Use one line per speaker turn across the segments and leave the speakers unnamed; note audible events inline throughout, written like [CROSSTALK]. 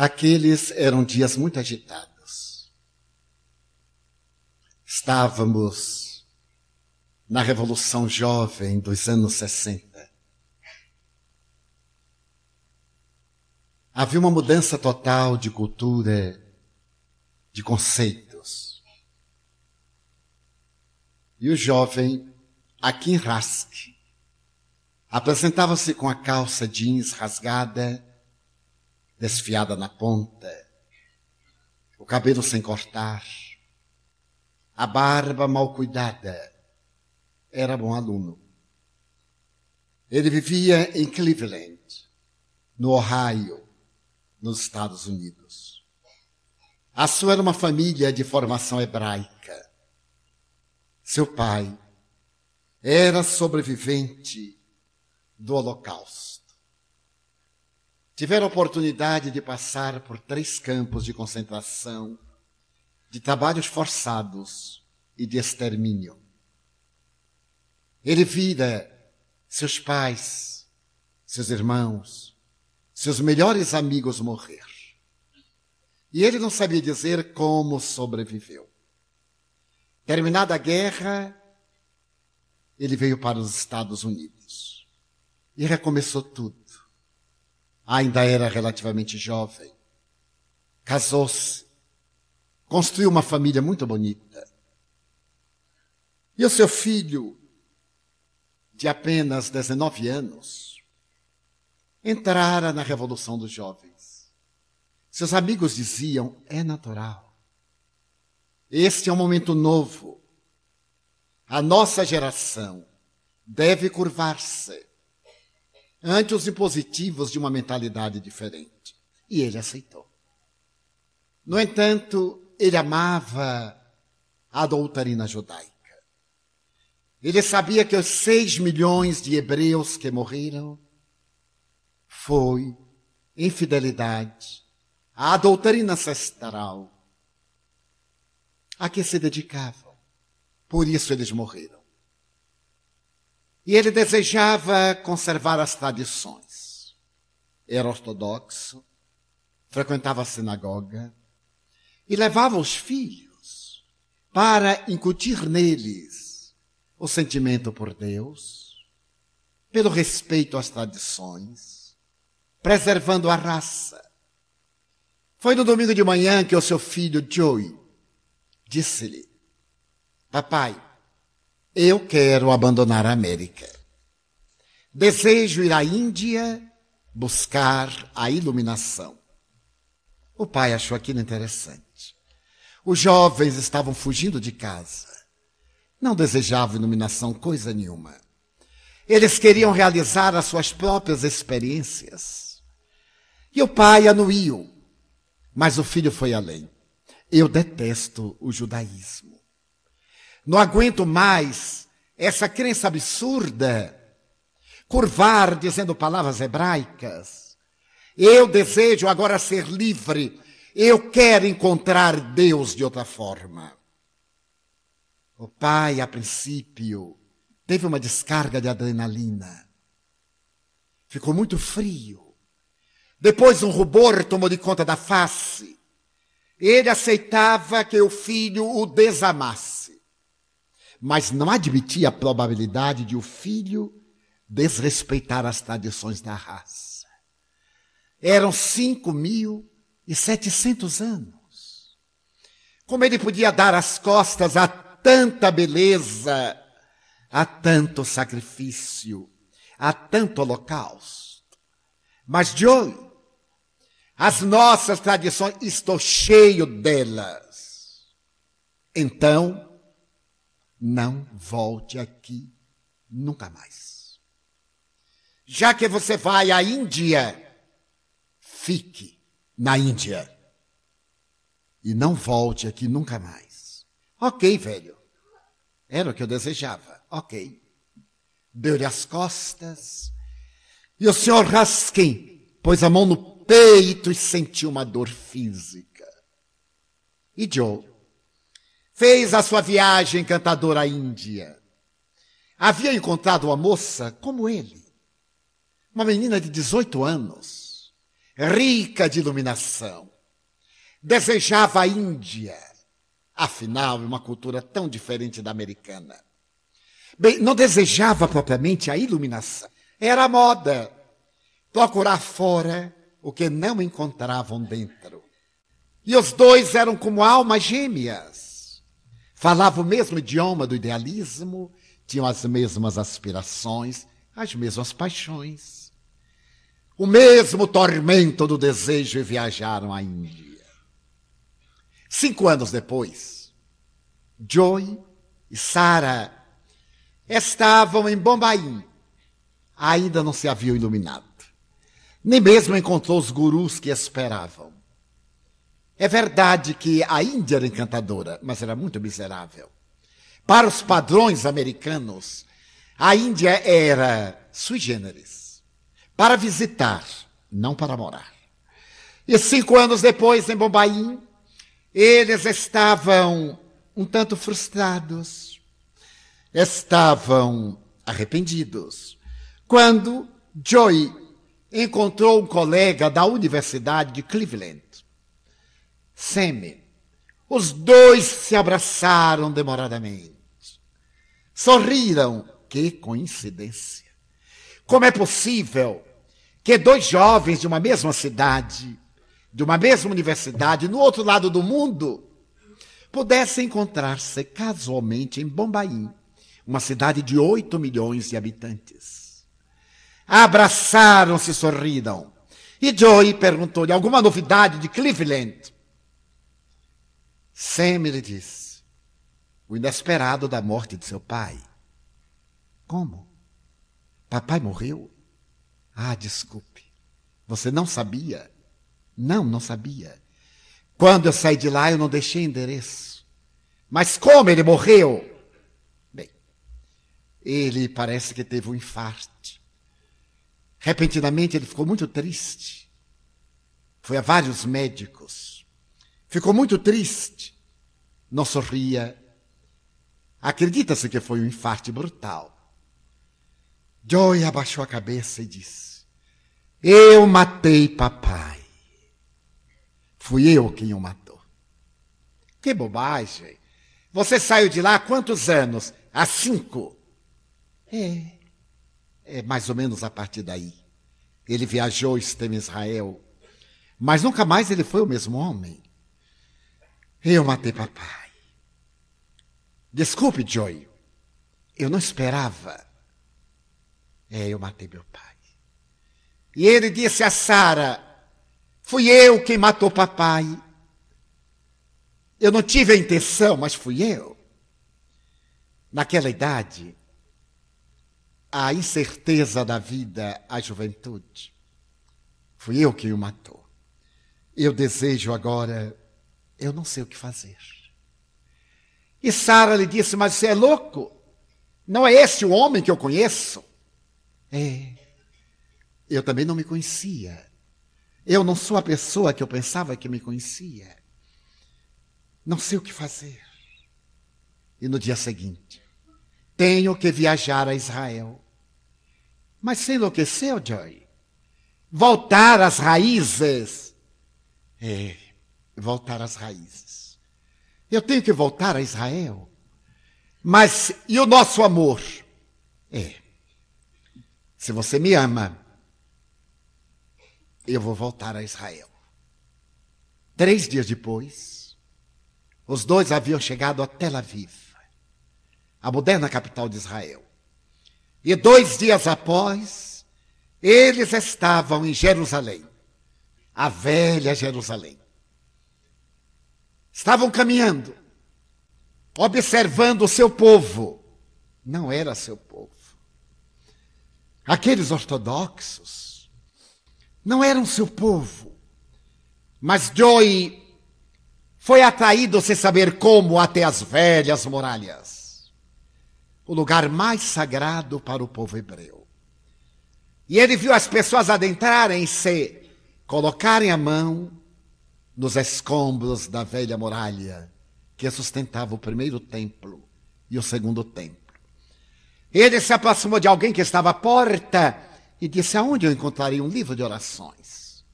Aqueles eram dias muito agitados. Estávamos na Revolução Jovem dos anos 60. Havia uma mudança total de cultura, de conceitos. E o jovem Akin Rask apresentava-se com a calça jeans rasgada desfiada na ponta, o cabelo sem cortar, a barba mal cuidada. Era bom aluno. Ele vivia em Cleveland, no Ohio, nos Estados Unidos. A sua era uma família de formação hebraica. Seu pai era sobrevivente do Holocausto tiveram oportunidade de passar por três campos de concentração, de trabalhos forçados e de extermínio. Ele vira seus pais, seus irmãos, seus melhores amigos morrer. E ele não sabia dizer como sobreviveu. Terminada a guerra, ele veio para os Estados Unidos e recomeçou tudo ainda era relativamente jovem. Casou-se, construiu uma família muito bonita. E o seu filho, de apenas 19 anos, entrara na Revolução dos Jovens. Seus amigos diziam: é natural. Este é um momento novo. A nossa geração deve curvar-se ante os impositivos de uma mentalidade diferente. E ele aceitou. No entanto, ele amava a doutrina judaica. Ele sabia que os seis milhões de hebreus que morreram foi infidelidade à doutrina ancestral a que se dedicavam. Por isso eles morreram. E ele desejava conservar as tradições. Era ortodoxo, frequentava a sinagoga e levava os filhos para incutir neles o sentimento por Deus, pelo respeito às tradições, preservando a raça. Foi no domingo de manhã que o seu filho Joey disse-lhe: Papai, eu quero abandonar a América. Desejo ir à Índia buscar a iluminação. O pai achou aquilo interessante. Os jovens estavam fugindo de casa. Não desejavam iluminação coisa nenhuma. Eles queriam realizar as suas próprias experiências. E o pai anuiu. Mas o filho foi além. Eu detesto o judaísmo. Não aguento mais essa crença absurda, curvar dizendo palavras hebraicas. Eu desejo agora ser livre. Eu quero encontrar Deus de outra forma. O pai, a princípio, teve uma descarga de adrenalina. Ficou muito frio. Depois um rubor tomou de conta da face. Ele aceitava que o filho o desamasse mas não admitia a probabilidade de o filho desrespeitar as tradições da raça. Eram cinco mil e setecentos anos. Como ele podia dar as costas a tanta beleza, a tanto sacrifício, a tanto holocausto? Mas de hoje, as nossas tradições, estou cheio delas. Então, não volte aqui nunca mais. Já que você vai à Índia, fique na Índia. E não volte aqui nunca mais. Ok, velho. Era o que eu desejava. Ok. Deu-lhe as costas. E o senhor Raskin pôs a mão no peito e sentiu uma dor física. E Joe fez a sua viagem encantadora à Índia. Havia encontrado uma moça como ele, uma menina de 18 anos, rica de iluminação. Desejava a Índia, afinal, uma cultura tão diferente da americana. Bem, não desejava propriamente a iluminação, era a moda. Procurar fora o que não encontravam dentro. E os dois eram como almas gêmeas. Falavam o mesmo idioma do idealismo, tinham as mesmas aspirações, as mesmas paixões. O mesmo tormento do desejo e viajaram à Índia. Cinco anos depois, Joy e Sarah estavam em Bombaim. Ainda não se haviam iluminado. Nem mesmo encontrou os gurus que esperavam. É verdade que a Índia era encantadora, mas era muito miserável. Para os padrões americanos, a Índia era sui generis. Para visitar, não para morar. E cinco anos depois, em Bombaim, eles estavam um tanto frustrados, estavam arrependidos, quando Joy encontrou um colega da Universidade de Cleveland, Sammy. Os dois se abraçaram demoradamente. Sorriram. Que coincidência! Como é possível que dois jovens de uma mesma cidade, de uma mesma universidade, no outro lado do mundo, pudessem encontrar-se casualmente em Bombaim, uma cidade de 8 milhões de habitantes? Abraçaram-se sorriram. E Joey perguntou-lhe alguma novidade de Cleveland. Sam lhe disse o inesperado da morte de seu pai. Como? Papai morreu? Ah, desculpe. Você não sabia? Não, não sabia. Quando eu saí de lá, eu não deixei endereço. Mas como ele morreu? Bem, ele parece que teve um infarto. Repentinamente ele ficou muito triste. Foi a vários médicos. Ficou muito triste. Não sorria. Acredita-se que foi um infarto brutal. Joy abaixou a cabeça e disse: Eu matei papai. Fui eu quem o matou. Que bobagem. Você saiu de lá há quantos anos? Há cinco. É. É mais ou menos a partir daí. Ele viajou, esteve em Israel. Mas nunca mais ele foi o mesmo homem. Eu matei papai. Desculpe, Joy. Eu não esperava. É, eu matei meu pai. E ele disse a Sara: Fui eu quem matou papai. Eu não tive a intenção, mas fui eu. Naquela idade, a incerteza da vida, a juventude, fui eu quem o matou. Eu desejo agora, eu não sei o que fazer. E Sara lhe disse: Mas você é louco? Não é esse o homem que eu conheço? É. Eu também não me conhecia. Eu não sou a pessoa que eu pensava que me conhecia. Não sei o que fazer. E no dia seguinte, tenho que viajar a Israel. Mas você enlouqueceu, Joy? Voltar às raízes. É, voltar às raízes. Eu tenho que voltar a Israel. Mas e o nosso amor? É. Se você me ama, eu vou voltar a Israel. Três dias depois, os dois haviam chegado a Tel Aviv, a moderna capital de Israel. E dois dias após, eles estavam em Jerusalém, a velha Jerusalém. Estavam caminhando, observando o seu povo. Não era seu povo Aqueles ortodoxos não eram seu povo, mas Joy foi atraído sem saber como até as velhas muralhas, o lugar mais sagrado para o povo hebreu. E ele viu as pessoas adentrarem-se, colocarem a mão nos escombros da velha muralha que sustentava o primeiro templo e o segundo templo. Ele se aproximou de alguém que estava à porta e disse: Aonde eu encontrarei um livro de orações?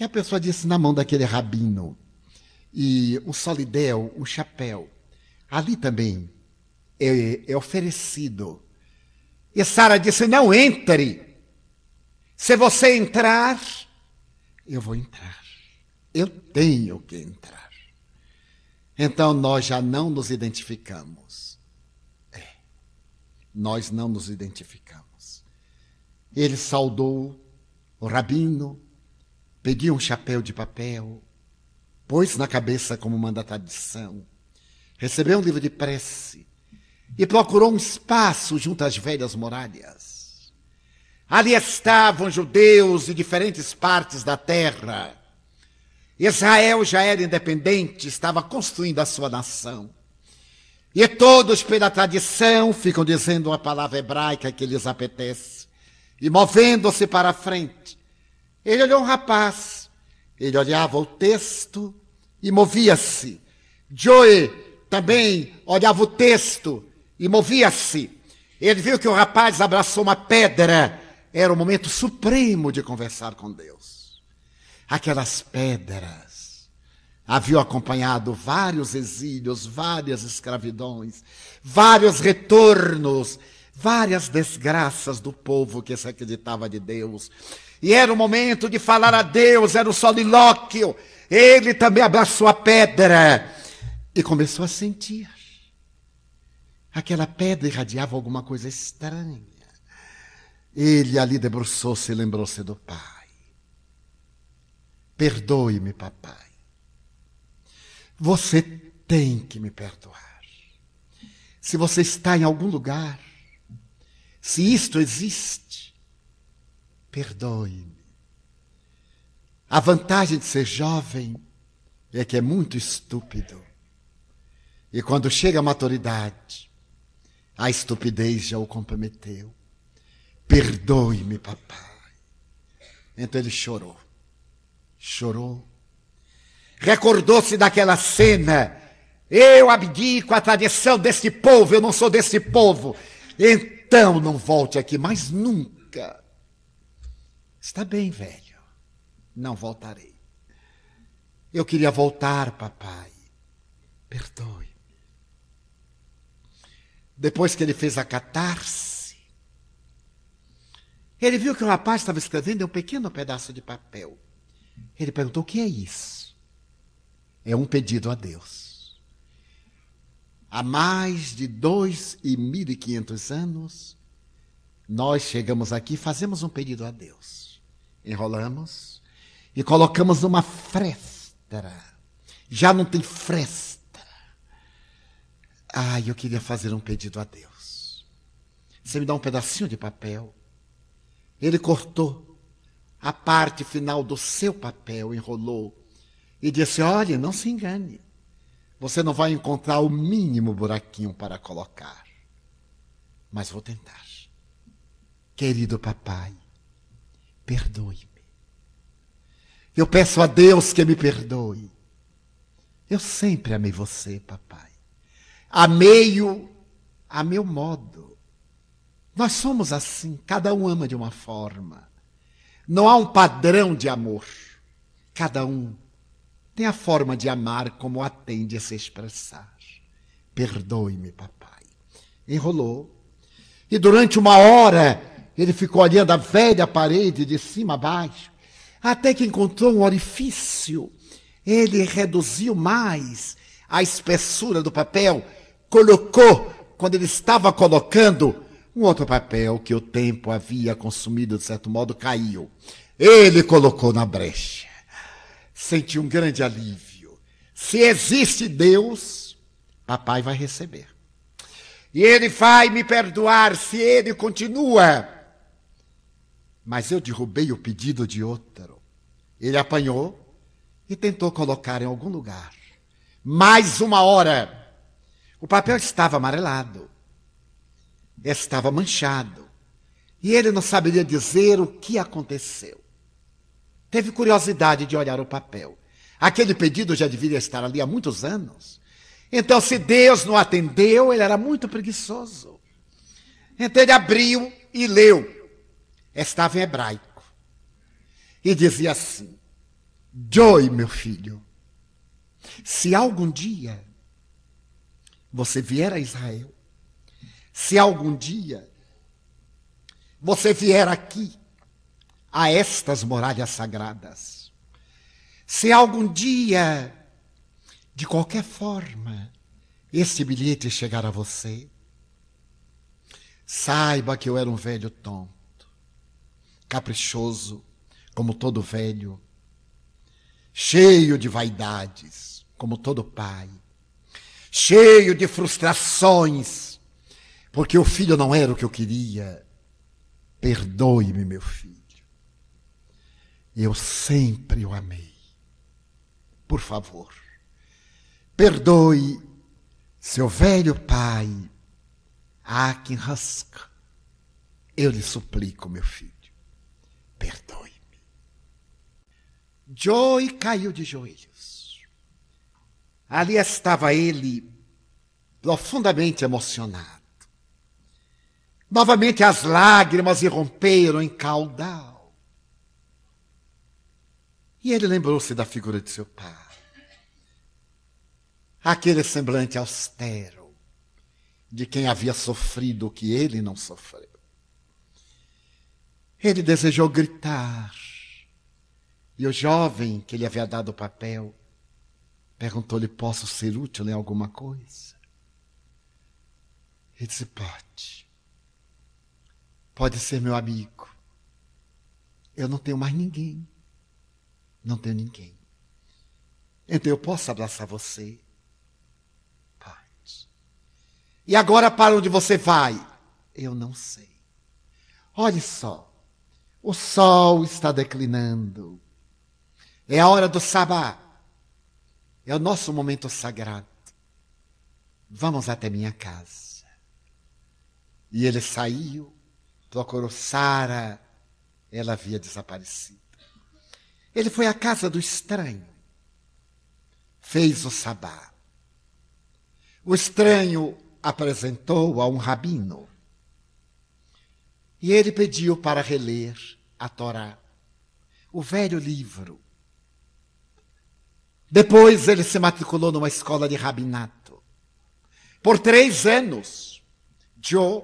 E a pessoa disse na mão daquele rabino. E o solidel, o chapéu. Ali também é, é oferecido. E Sara disse: Não entre. Se você entrar, eu vou entrar. Eu tenho que entrar. Então nós já não nos identificamos. É. Nós não nos identificamos. Ele saudou o rabino, pediu um chapéu de papel, pôs na cabeça como manda a tradição, recebeu um livro de prece e procurou um espaço junto às velhas muralhas. Ali estavam judeus de diferentes partes da terra. Israel já era independente, estava construindo a sua nação. E todos, pela tradição, ficam dizendo uma palavra hebraica que lhes apetece. E movendo-se para a frente, ele olhou um rapaz. Ele olhava o texto e movia-se. Joe também olhava o texto e movia-se. Ele viu que o rapaz abraçou uma pedra. Era o momento supremo de conversar com Deus. Aquelas pedras haviam acompanhado vários exílios, várias escravidões, vários retornos, várias desgraças do povo que se acreditava de Deus. E era o momento de falar a Deus, era o solilóquio. Ele também abraçou a pedra e começou a sentir. Aquela pedra irradiava alguma coisa estranha. Ele ali debruçou-se e lembrou-se do pai. Perdoe-me, papai. Você tem que me perdoar. Se você está em algum lugar, se isto existe, perdoe-me. A vantagem de ser jovem é que é muito estúpido. E quando chega a maturidade, a estupidez já o comprometeu. Perdoe-me, papai. Então ele chorou. Chorou. Recordou-se daquela cena. Eu abdico a tradição deste povo, eu não sou deste povo. Então não volte aqui mais nunca. Está bem, velho. Não voltarei. Eu queria voltar, papai. Perdoe. Depois que ele fez a catarse, ele viu que o rapaz estava escrevendo um pequeno pedaço de papel. Ele perguntou: o que é isso? É um pedido a Deus. Há mais de dois e mil e quinhentos anos, nós chegamos aqui fazemos um pedido a Deus. Enrolamos e colocamos numa fresta. Já não tem fresta Ai, eu queria fazer um pedido a Deus. Você me dá um pedacinho de papel. Ele cortou a parte final do seu papel, enrolou e disse: Olhe, não se engane. Você não vai encontrar o mínimo buraquinho para colocar. Mas vou tentar. Querido papai, perdoe-me. Eu peço a Deus que me perdoe. Eu sempre amei você, papai. Amei-o a meu modo. Nós somos assim, cada um ama de uma forma. Não há um padrão de amor. Cada um tem a forma de amar como a tem de se expressar. Perdoe-me, papai. Enrolou. E durante uma hora ele ficou olhando a velha parede de cima a baixo, até que encontrou um orifício. Ele reduziu mais a espessura do papel colocou, quando ele estava colocando, um outro papel que o tempo havia consumido, de certo modo, caiu. Ele colocou na brecha. Sentiu um grande alívio. Se existe Deus, papai vai receber. E ele vai me perdoar se ele continua. Mas eu derrubei o pedido de outro. Ele apanhou e tentou colocar em algum lugar. Mais uma hora. O papel estava amarelado, estava manchado, e ele não saberia dizer o que aconteceu. Teve curiosidade de olhar o papel. Aquele pedido já deveria estar ali há muitos anos. Então, se Deus não atendeu, ele era muito preguiçoso. Então, ele abriu e leu. Estava em hebraico. E dizia assim: Joy, meu filho, se algum dia você vier a Israel, se algum dia você vier aqui a estas muralhas sagradas, se algum dia, de qualquer forma, esse bilhete chegar a você, saiba que eu era um velho tonto, caprichoso, como todo velho, cheio de vaidades, como todo pai, cheio de frustrações, porque o filho não era o que eu queria. Perdoe-me, meu filho. Eu sempre o amei. Por favor, perdoe seu velho pai, Akin Husk. Eu lhe suplico, meu filho, perdoe. Joey caiu de joelhos. Ali estava ele, profundamente emocionado. Novamente as lágrimas irromperam em caudal. E ele lembrou-se da figura de seu pai. Aquele semblante austero de quem havia sofrido o que ele não sofreu. Ele desejou gritar e o jovem que lhe havia dado o papel perguntou-lhe: Posso ser útil em alguma coisa? Ele disse: Pode. Pode ser meu amigo. Eu não tenho mais ninguém. Não tenho ninguém. Então eu posso abraçar você? Pode. E agora para onde você vai? Eu não sei. Olhe só. O sol está declinando. É a hora do sabá. É o nosso momento sagrado. Vamos até minha casa. E ele saiu, procurou Sara, ela havia desaparecido. Ele foi à casa do estranho, fez o sabá. O estranho apresentou a um rabino. E ele pediu para reler a Torá, o velho livro depois ele se matriculou numa escola de rabinato. Por três anos, Joe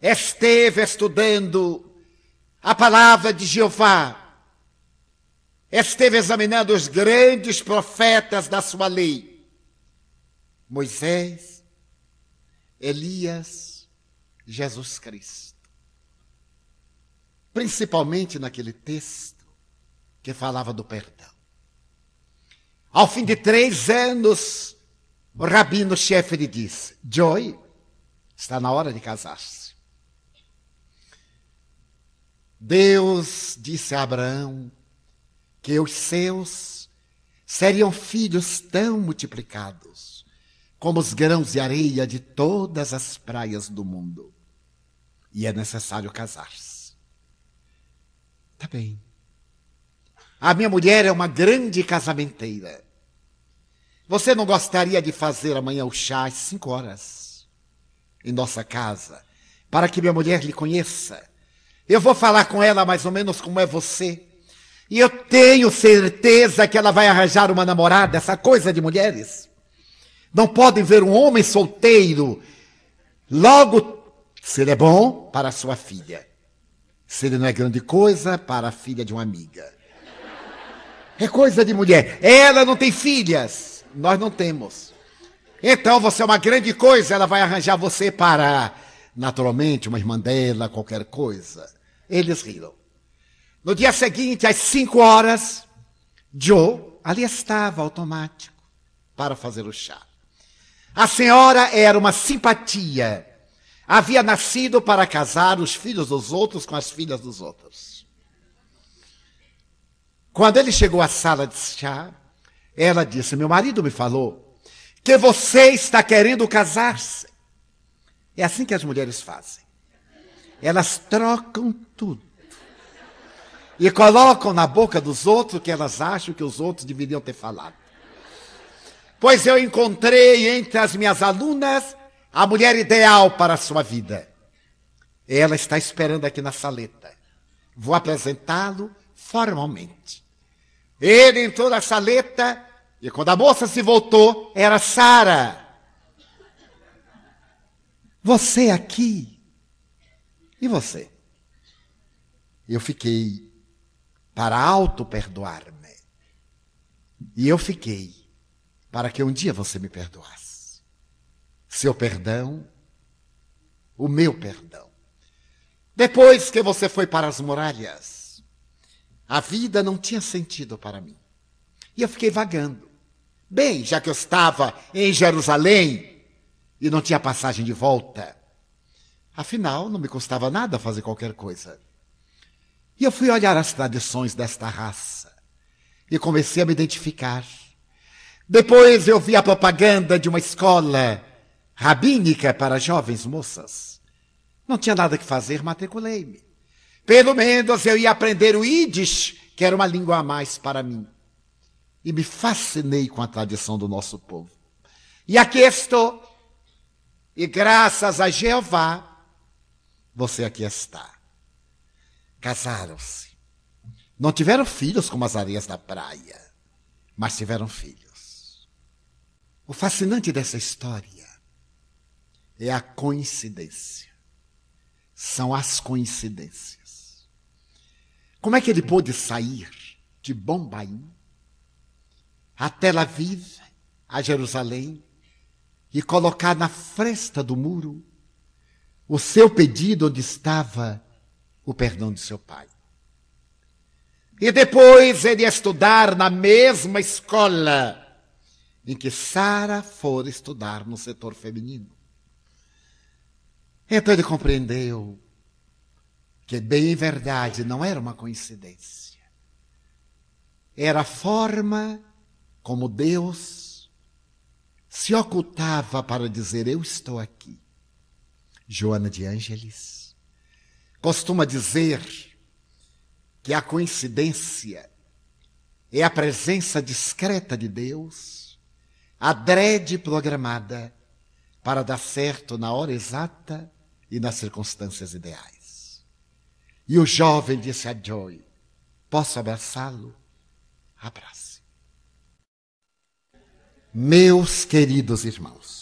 esteve estudando a palavra de Jeová. Esteve examinando os grandes profetas da sua lei. Moisés, Elias, Jesus Cristo. Principalmente naquele texto que falava do perdão. Ao fim de três anos, o rabino-chefe lhe disse: Joy, está na hora de casar-se. Deus disse a Abraão que os seus seriam filhos tão multiplicados como os grãos de areia de todas as praias do mundo. E é necessário casar-se. Tá bem. A minha mulher é uma grande casamenteira. Você não gostaria de fazer amanhã o chá às cinco horas em nossa casa, para que minha mulher lhe conheça? Eu vou falar com ela mais ou menos como é você. E eu tenho certeza que ela vai arranjar uma namorada, essa coisa de mulheres. Não podem ver um homem solteiro. Logo, se ele é bom, para sua filha. Se ele não é grande coisa, para a filha de uma amiga. É coisa de mulher. Ela não tem filhas. Nós não temos. Então você é uma grande coisa, ela vai arranjar você para, naturalmente, uma irmã dela, qualquer coisa. Eles riram. No dia seguinte, às cinco horas, Joe ali estava automático para fazer o chá. A senhora era uma simpatia. Havia nascido para casar os filhos dos outros com as filhas dos outros. Quando ele chegou à sala de chá, ela disse: Meu marido me falou que você está querendo casar-se. É assim que as mulheres fazem. Elas trocam tudo. E colocam na boca dos outros que elas acham que os outros deveriam ter falado. Pois eu encontrei entre as minhas alunas a mulher ideal para a sua vida. Ela está esperando aqui na saleta. Vou apresentá-lo formalmente. Ele entrou na saleta e quando a moça se voltou, era Sara. Você aqui. E você? Eu fiquei para auto-perdoar-me. E eu fiquei para que um dia você me perdoasse. Seu perdão, o meu perdão. Depois que você foi para as muralhas, a vida não tinha sentido para mim. E eu fiquei vagando. Bem, já que eu estava em Jerusalém e não tinha passagem de volta, afinal não me custava nada fazer qualquer coisa. E eu fui olhar as tradições desta raça e comecei a me identificar. Depois eu vi a propaganda de uma escola rabínica para jovens moças. Não tinha nada que fazer, matriculei-me. Pelo menos eu ia aprender o Yiddish, que era uma língua a mais para mim e me fascinei com a tradição do nosso povo. E aqui estou, e graças a Jeová, você aqui está. Casaram-se. Não tiveram filhos como as areias da praia, mas tiveram filhos. O fascinante dessa história é a coincidência. São as coincidências. Como é que ele pôde sair de Bombaim a Tel Aviv, a Jerusalém, e colocar na fresta do muro o seu pedido onde estava o perdão de seu pai. E depois ele ia estudar na mesma escola em que Sara fora estudar no setor feminino. Então ele compreendeu que, bem verdade, não era uma coincidência. Era a forma como Deus se ocultava para dizer: Eu estou aqui. Joana de Ângeles costuma dizer que a coincidência é a presença discreta de Deus, adrede programada para dar certo na hora exata e nas circunstâncias ideais. E o jovem disse a Joy: Posso abraçá-lo? Abraça. Meus queridos irmãos,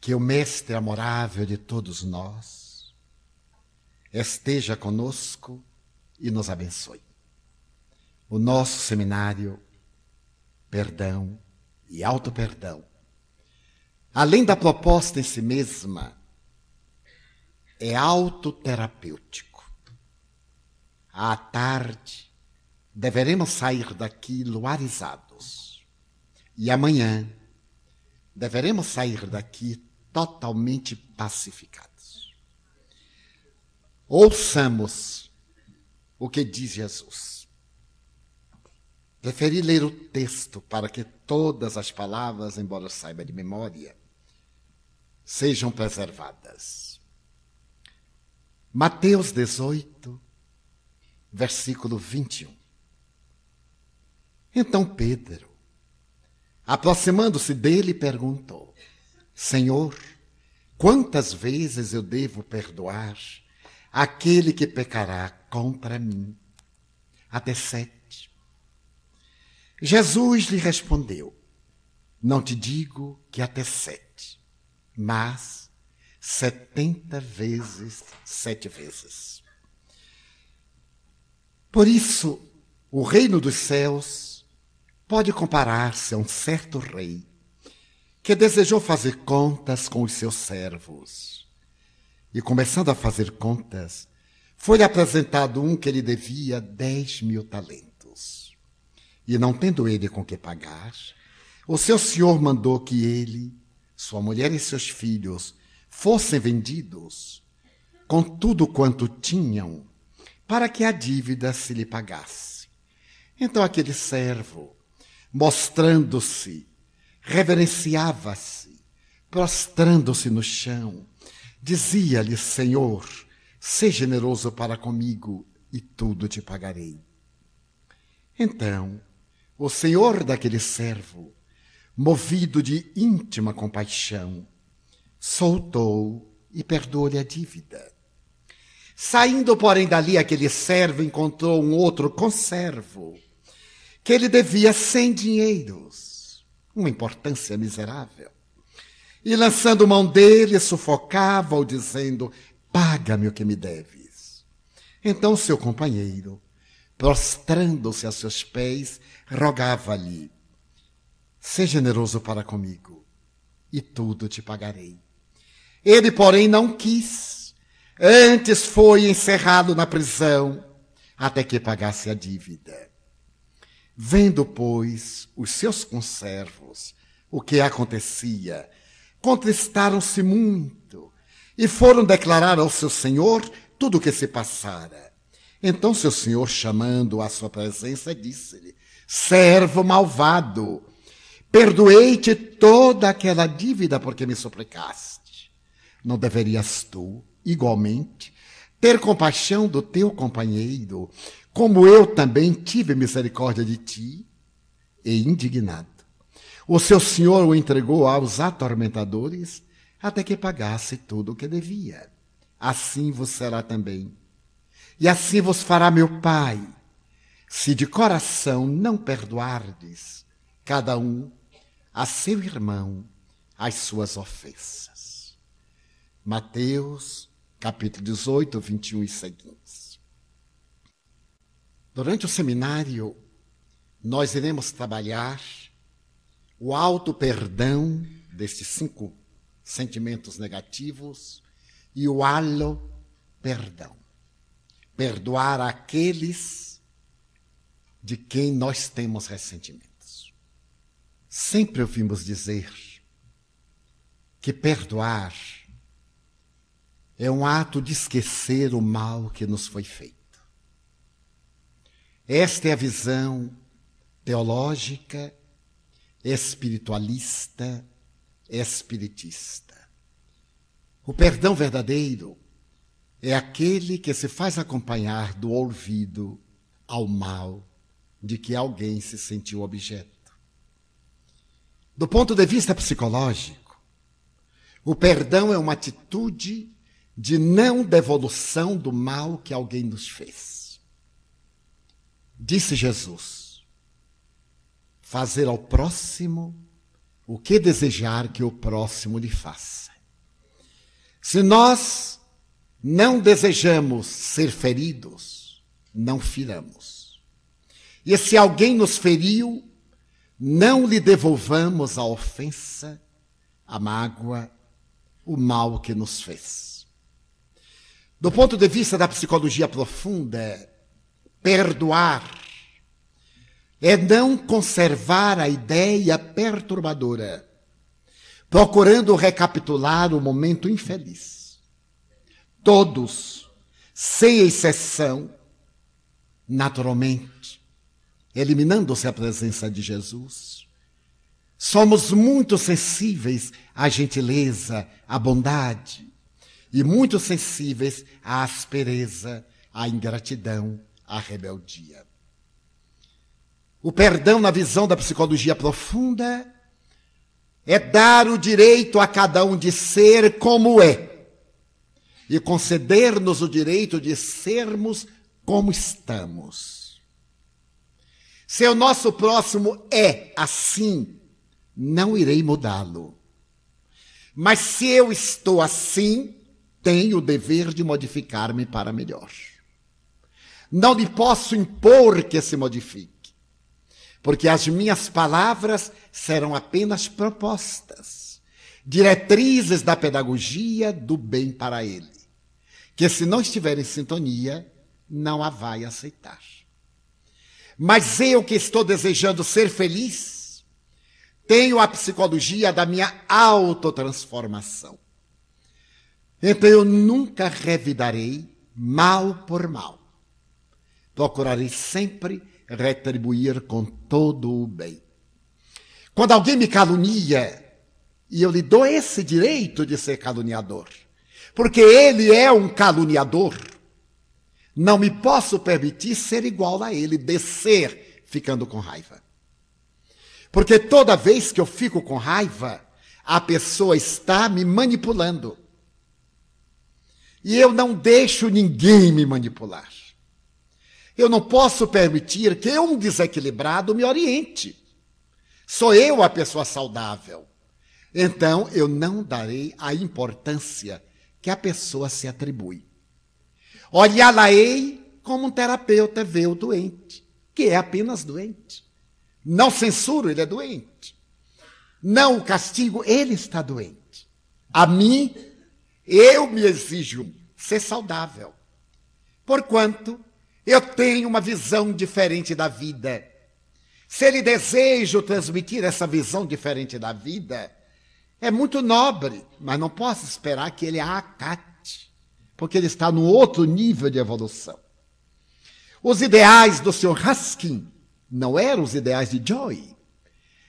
que o Mestre amorável de todos nós esteja conosco e nos abençoe. O nosso seminário, perdão e auto-perdão, além da proposta em si mesma, é autoterapêutico. À tarde, deveremos sair daqui luarizados e amanhã deveremos sair daqui totalmente pacificados. Ouçamos o que diz Jesus. Preferi ler o texto para que todas as palavras, embora eu saiba de memória, sejam preservadas. Mateus 18, versículo 21. Então Pedro, Aproximando-se dele, perguntou: Senhor, quantas vezes eu devo perdoar aquele que pecará contra mim? Até sete. Jesus lhe respondeu: Não te digo que até sete, mas setenta vezes sete vezes. Por isso, o reino dos céus pode comparar-se a um certo rei que desejou fazer contas com os seus servos. E começando a fazer contas, foi-lhe apresentado um que lhe devia dez mil talentos. E não tendo ele com que pagar, o seu senhor mandou que ele, sua mulher e seus filhos fossem vendidos, com tudo quanto tinham, para que a dívida se lhe pagasse. Então aquele servo, mostrando-se, reverenciava-se, prostrando-se no chão, dizia-lhe: Senhor, seja generoso para comigo e tudo te pagarei. Então, o senhor daquele servo, movido de íntima compaixão, soltou e perdoou-lhe a dívida. Saindo, porém, dali, aquele servo encontrou um outro conservo, que ele devia cem dinheiros, uma importância miserável. E lançando mão dele, sufocava-o, dizendo: Paga-me o que me deves. Então seu companheiro, prostrando-se a seus pés, rogava-lhe: Seja generoso para comigo, e tudo te pagarei. Ele, porém, não quis. Antes foi encerrado na prisão, até que pagasse a dívida. Vendo, pois, os seus conservos o que acontecia, contristaram-se muito e foram declarar ao seu senhor tudo o que se passara. Então seu senhor, chamando-o à sua presença, disse-lhe: Servo malvado, perdoei-te toda aquela dívida porque me suplicaste. Não deverias tu, igualmente, ter compaixão do teu companheiro, como eu também tive misericórdia de ti? E indignado, o seu senhor o entregou aos atormentadores até que pagasse tudo o que devia. Assim vos será também. E assim vos fará meu Pai, se de coração não perdoardes cada um a seu irmão as suas ofensas. Mateus, capítulo 18, 21 e seguintes. Durante o seminário, nós iremos trabalhar o alto perdão destes cinco sentimentos negativos e o halo perdão. Perdoar aqueles de quem nós temos ressentimentos. Sempre ouvimos dizer que perdoar é um ato de esquecer o mal que nos foi feito. Esta é a visão teológica espiritualista, espiritista. O perdão verdadeiro é aquele que se faz acompanhar do ouvido ao mal de que alguém se sentiu objeto. Do ponto de vista psicológico, o perdão é uma atitude de não devolução do mal que alguém nos fez. Disse Jesus: fazer ao próximo o que desejar que o próximo lhe faça. Se nós não desejamos ser feridos, não firamos. E se alguém nos feriu, não lhe devolvamos a ofensa, a mágoa, o mal que nos fez. Do ponto de vista da psicologia profunda, perdoar é não conservar a ideia perturbadora, procurando recapitular o momento infeliz. Todos, sem exceção, naturalmente, eliminando-se a presença de Jesus, somos muito sensíveis à gentileza, à bondade, e muito sensíveis à aspereza, à ingratidão, à rebeldia. O perdão, na visão da psicologia profunda, é dar o direito a cada um de ser como é e conceder-nos o direito de sermos como estamos. Se o nosso próximo é assim, não irei mudá-lo. Mas se eu estou assim, tenho o dever de modificar-me para melhor. Não lhe posso impor que se modifique porque as minhas palavras serão apenas propostas, diretrizes da pedagogia do bem para ele, que se não estiver em sintonia, não a vai aceitar. Mas eu que estou desejando ser feliz, tenho a psicologia da minha autotransformação. Então eu nunca revidarei mal por mal. Procurarei sempre retribuir com todo o bem. Quando alguém me calunia, e eu lhe dou esse direito de ser caluniador, porque ele é um caluniador, não me posso permitir ser igual a ele, descer ficando com raiva. Porque toda vez que eu fico com raiva, a pessoa está me manipulando. E eu não deixo ninguém me manipular. Eu não posso permitir que um desequilibrado me oriente. Sou eu a pessoa saudável. Então eu não darei a importância que a pessoa se atribui. Olhá-la-ei como um terapeuta vê o doente, que é apenas doente. Não censuro, ele é doente. Não o castigo, ele está doente. A mim, eu me exijo ser saudável. Porquanto eu tenho uma visão diferente da vida. Se ele deseja transmitir essa visão diferente da vida, é muito nobre, mas não posso esperar que ele a acate, porque ele está num outro nível de evolução. Os ideais do Sr. Ruskin não eram os ideais de Joy.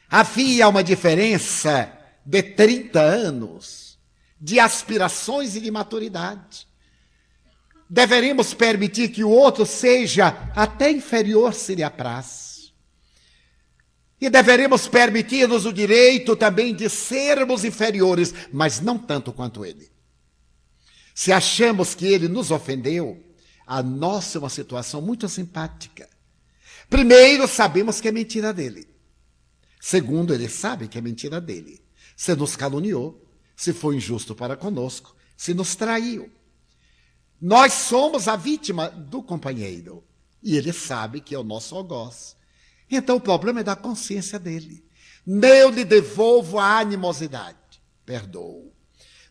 Havia uma diferença de 30 anos de aspirações e de maturidade. Deveríamos permitir que o outro seja até inferior se lhe apraz. E deveríamos permitir-nos o direito também de sermos inferiores, mas não tanto quanto ele. Se achamos que ele nos ofendeu, a nossa é uma situação muito simpática. Primeiro, sabemos que é mentira dele. Segundo, ele sabe que é mentira dele. Se nos caluniou, se foi injusto para conosco, se nos traiu. Nós somos a vítima do companheiro. E ele sabe que é o nosso algoz. Então o problema é da consciência dele. Não lhe devolvo a animosidade. Perdoo.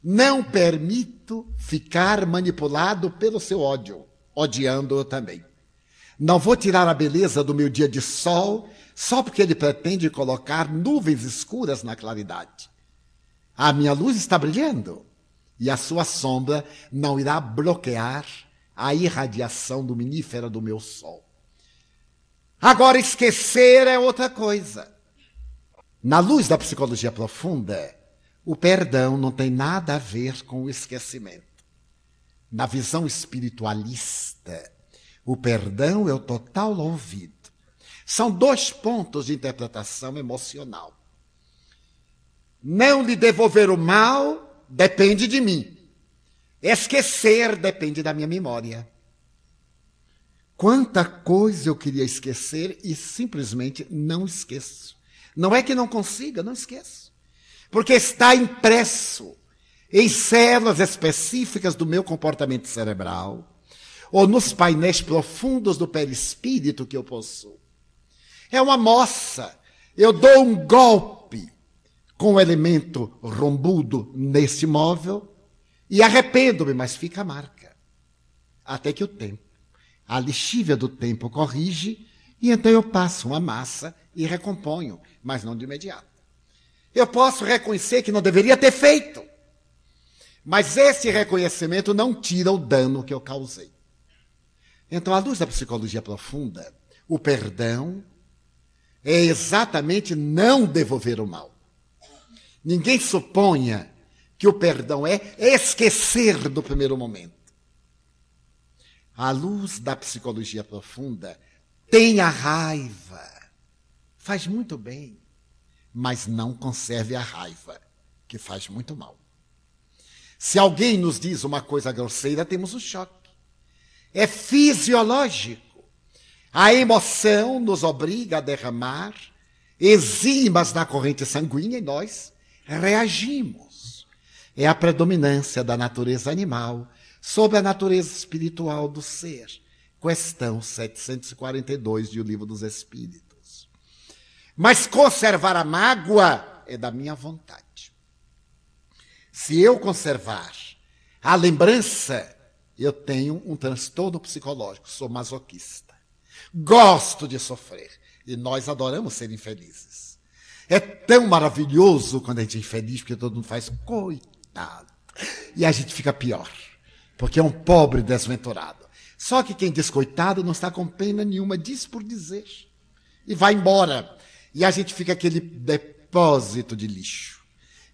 Não permito ficar manipulado pelo seu ódio, odiando-o também. Não vou tirar a beleza do meu dia de sol só porque ele pretende colocar nuvens escuras na claridade. A minha luz está brilhando e a sua sombra não irá bloquear a irradiação luminífera do meu sol. Agora, esquecer é outra coisa. Na luz da psicologia profunda, o perdão não tem nada a ver com o esquecimento. Na visão espiritualista, o perdão é o total ouvido. São dois pontos de interpretação emocional. Não lhe devolver o mal depende de mim. Esquecer depende da minha memória. Quanta coisa eu queria esquecer e simplesmente não esqueço. Não é que não consiga, não esqueço. Porque está impresso em células específicas do meu comportamento cerebral ou nos painéis profundos do perispírito que eu possuo. É uma moça. Eu dou um golpe com o elemento rombudo nesse móvel e arrependo-me, mas fica a marca. Até que o tempo, a lixívia do tempo corrige e então eu passo uma massa e recomponho, mas não de imediato. Eu posso reconhecer que não deveria ter feito, mas esse reconhecimento não tira o dano que eu causei. Então, à luz da psicologia profunda, o perdão é exatamente não devolver o mal. Ninguém suponha que o perdão é esquecer do primeiro momento. À luz da psicologia profunda, tenha raiva. Faz muito bem, mas não conserve a raiva, que faz muito mal. Se alguém nos diz uma coisa grosseira, temos um choque. É fisiológico. A emoção nos obriga a derramar enzimas na corrente sanguínea e nós reagimos. É a predominância da natureza animal sobre a natureza espiritual do ser. Questão 742 de O Livro dos Espíritos. Mas conservar a mágoa é da minha vontade. Se eu conservar a lembrança, eu tenho um transtorno psicológico, sou masoquista. Gosto de sofrer. E nós adoramos ser infelizes. É tão maravilhoso quando a gente é infeliz, porque todo mundo faz coitado. E a gente fica pior, porque é um pobre desventurado. Só que quem diz coitado não está com pena nenhuma, diz por dizer. E vai embora. E a gente fica aquele depósito de lixo,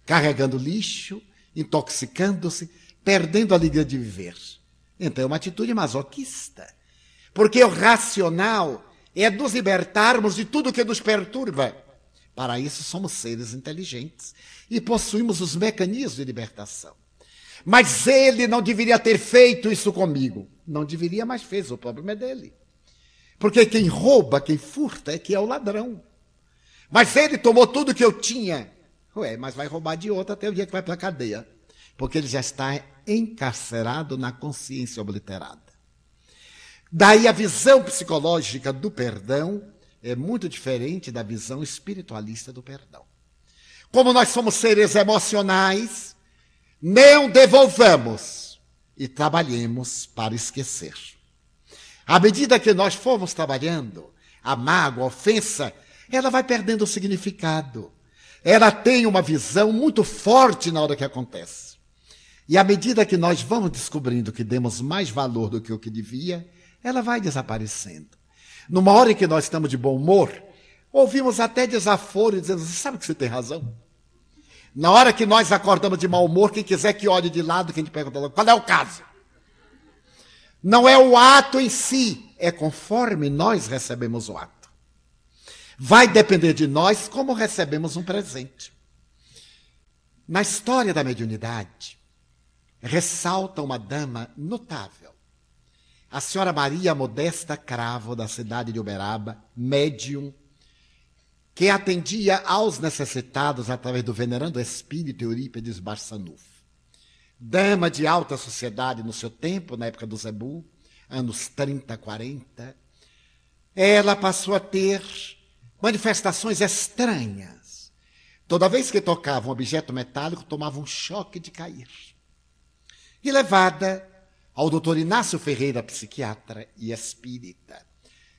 carregando lixo, intoxicando-se, perdendo a alegria de viver. Então é uma atitude masoquista. Porque o racional é nos libertarmos de tudo que nos perturba. Para isso somos seres inteligentes e possuímos os mecanismos de libertação. Mas ele não deveria ter feito isso comigo. Não deveria, mas fez. O problema é dele. Porque quem rouba, quem furta, é que é o ladrão. Mas ele tomou tudo que eu tinha. Ué, mas vai roubar de outro até o dia que vai para a cadeia. Porque ele já está encarcerado na consciência obliterada. Daí a visão psicológica do perdão é muito diferente da visão espiritualista do perdão. Como nós somos seres emocionais, não devolvamos e trabalhemos para esquecer. À medida que nós formos trabalhando, a mágoa, a ofensa, ela vai perdendo o significado. Ela tem uma visão muito forte na hora que acontece. E à medida que nós vamos descobrindo que demos mais valor do que o que devia, ela vai desaparecendo. Numa hora em que nós estamos de bom humor, ouvimos até desaforo dizendo: Você sabe que você tem razão? Na hora que nós acordamos de mau humor, quem quiser que olhe de lado, quem te pergunta qual é o caso? Não é o ato em si, é conforme nós recebemos o ato. Vai depender de nós como recebemos um presente. Na história da mediunidade, ressalta uma dama notável. A senhora Maria Modesta Cravo, da cidade de Uberaba, médium, que atendia aos necessitados através do venerando espírito Eurípides Barçanufo. Dama de alta sociedade no seu tempo, na época do Zebu, anos 30, 40, ela passou a ter manifestações estranhas. Toda vez que tocava um objeto metálico, tomava um choque de cair. E levada ao doutor Inácio Ferreira, psiquiatra e espírita,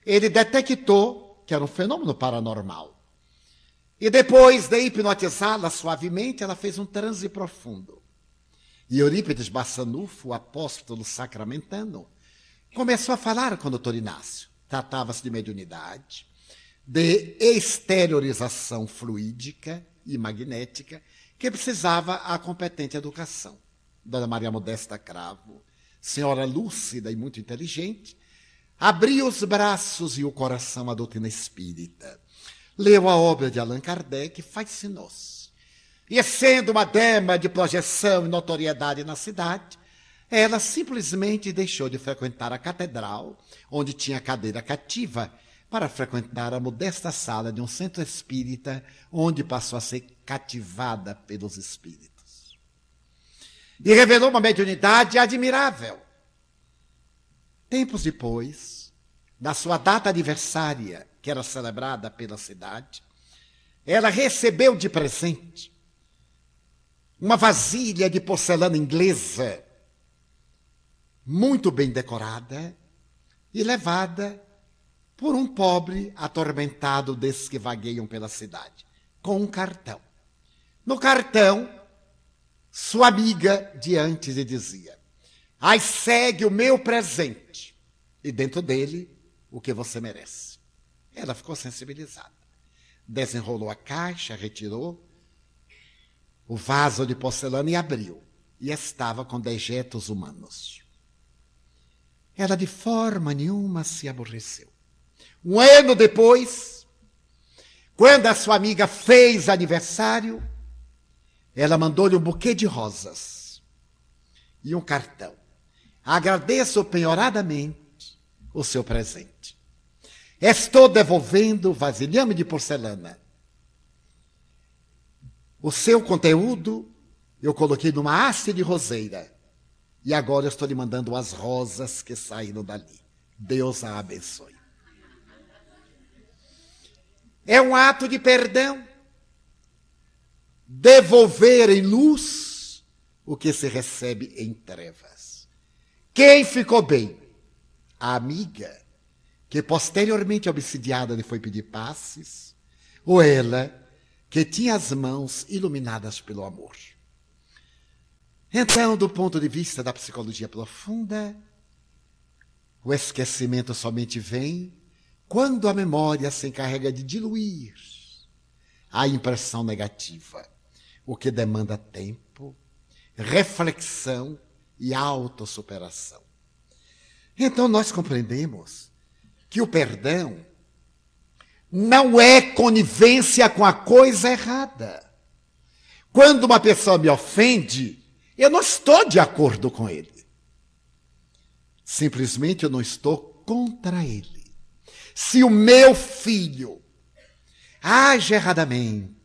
ele detectou que era um fenômeno paranormal. E depois de hipnotizá-la suavemente, ela fez um transe profundo. E Eurípides Bassanufo, apóstolo sacramentano, começou a falar com o doutor Inácio. Tratava-se de mediunidade, de exteriorização fluídica e magnética que precisava a competente educação. Dona Maria Modesta Cravo, senhora lúcida e muito inteligente, abriu os braços e o coração à doutrina espírita. Leu a obra de Allan Kardec, fascinou-se. E sendo uma dama de projeção e notoriedade na cidade, ela simplesmente deixou de frequentar a catedral, onde tinha cadeira cativa, para frequentar a modesta sala de um centro espírita, onde passou a ser cativada pelos espíritos. E revelou uma mediunidade admirável. Tempos depois, na sua data aniversária, que era celebrada pela cidade, ela recebeu de presente uma vasilha de porcelana inglesa, muito bem decorada e levada por um pobre atormentado desses que vagueiam pela cidade, com um cartão. No cartão, sua amiga de antes lhe dizia: Aí segue o meu presente, e dentro dele, o que você merece. Ela ficou sensibilizada. Desenrolou a caixa, retirou o vaso de porcelana e abriu. E estava com dejetos humanos. Ela de forma nenhuma se aborreceu. Um ano depois, quando a sua amiga fez aniversário, ela mandou-lhe um buquê de rosas e um cartão. Agradeço penhoradamente o seu presente. Estou devolvendo vasilhame de porcelana. O seu conteúdo eu coloquei numa haste de roseira. E agora eu estou lhe mandando as rosas que saíram dali. Deus a abençoe. É um ato de perdão. Devolver em luz o que se recebe em trevas. Quem ficou bem? A amiga, que posteriormente obsidiada lhe foi pedir passes, ou ela, que tinha as mãos iluminadas pelo amor. Então, do ponto de vista da psicologia profunda, o esquecimento somente vem quando a memória se encarrega de diluir a impressão negativa, o que demanda tempo, reflexão e autossuperação. Então nós compreendemos que o perdão não é conivência com a coisa errada. Quando uma pessoa me ofende, Eu não estou de acordo com ele. Simplesmente eu não estou contra ele. Se o meu filho age erradamente,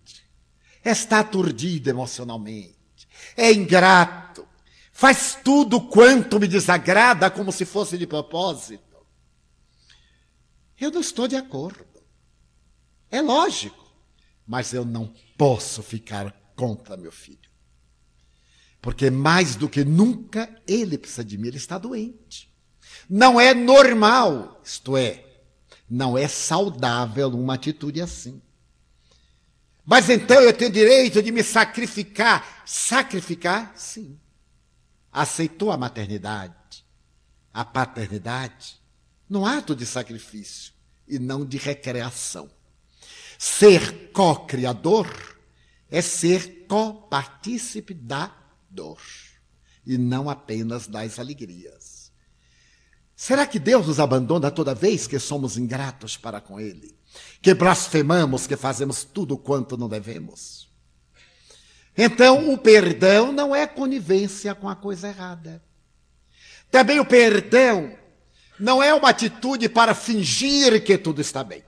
está aturdido emocionalmente, é ingrato, faz tudo quanto me desagrada como se fosse de propósito, eu não estou de acordo. É lógico, mas eu não posso ficar contra meu filho. Porque mais do que nunca ele precisa de mim, ele está doente. Não é normal, isto é, não é saudável uma atitude assim. Mas então eu tenho direito de me sacrificar. Sacrificar? Sim. Aceitou a maternidade, a paternidade, no ato de sacrifício e não de recreação. Ser co-criador é ser co-partícipe da dor e não apenas das alegrias. Será que Deus nos abandona toda vez que somos ingratos para com Ele? Que blasfemamos, que fazemos tudo quanto não devemos? Então, o perdão não é conivência com a coisa errada. Também o perdão não é uma atitude para fingir que tudo está bem.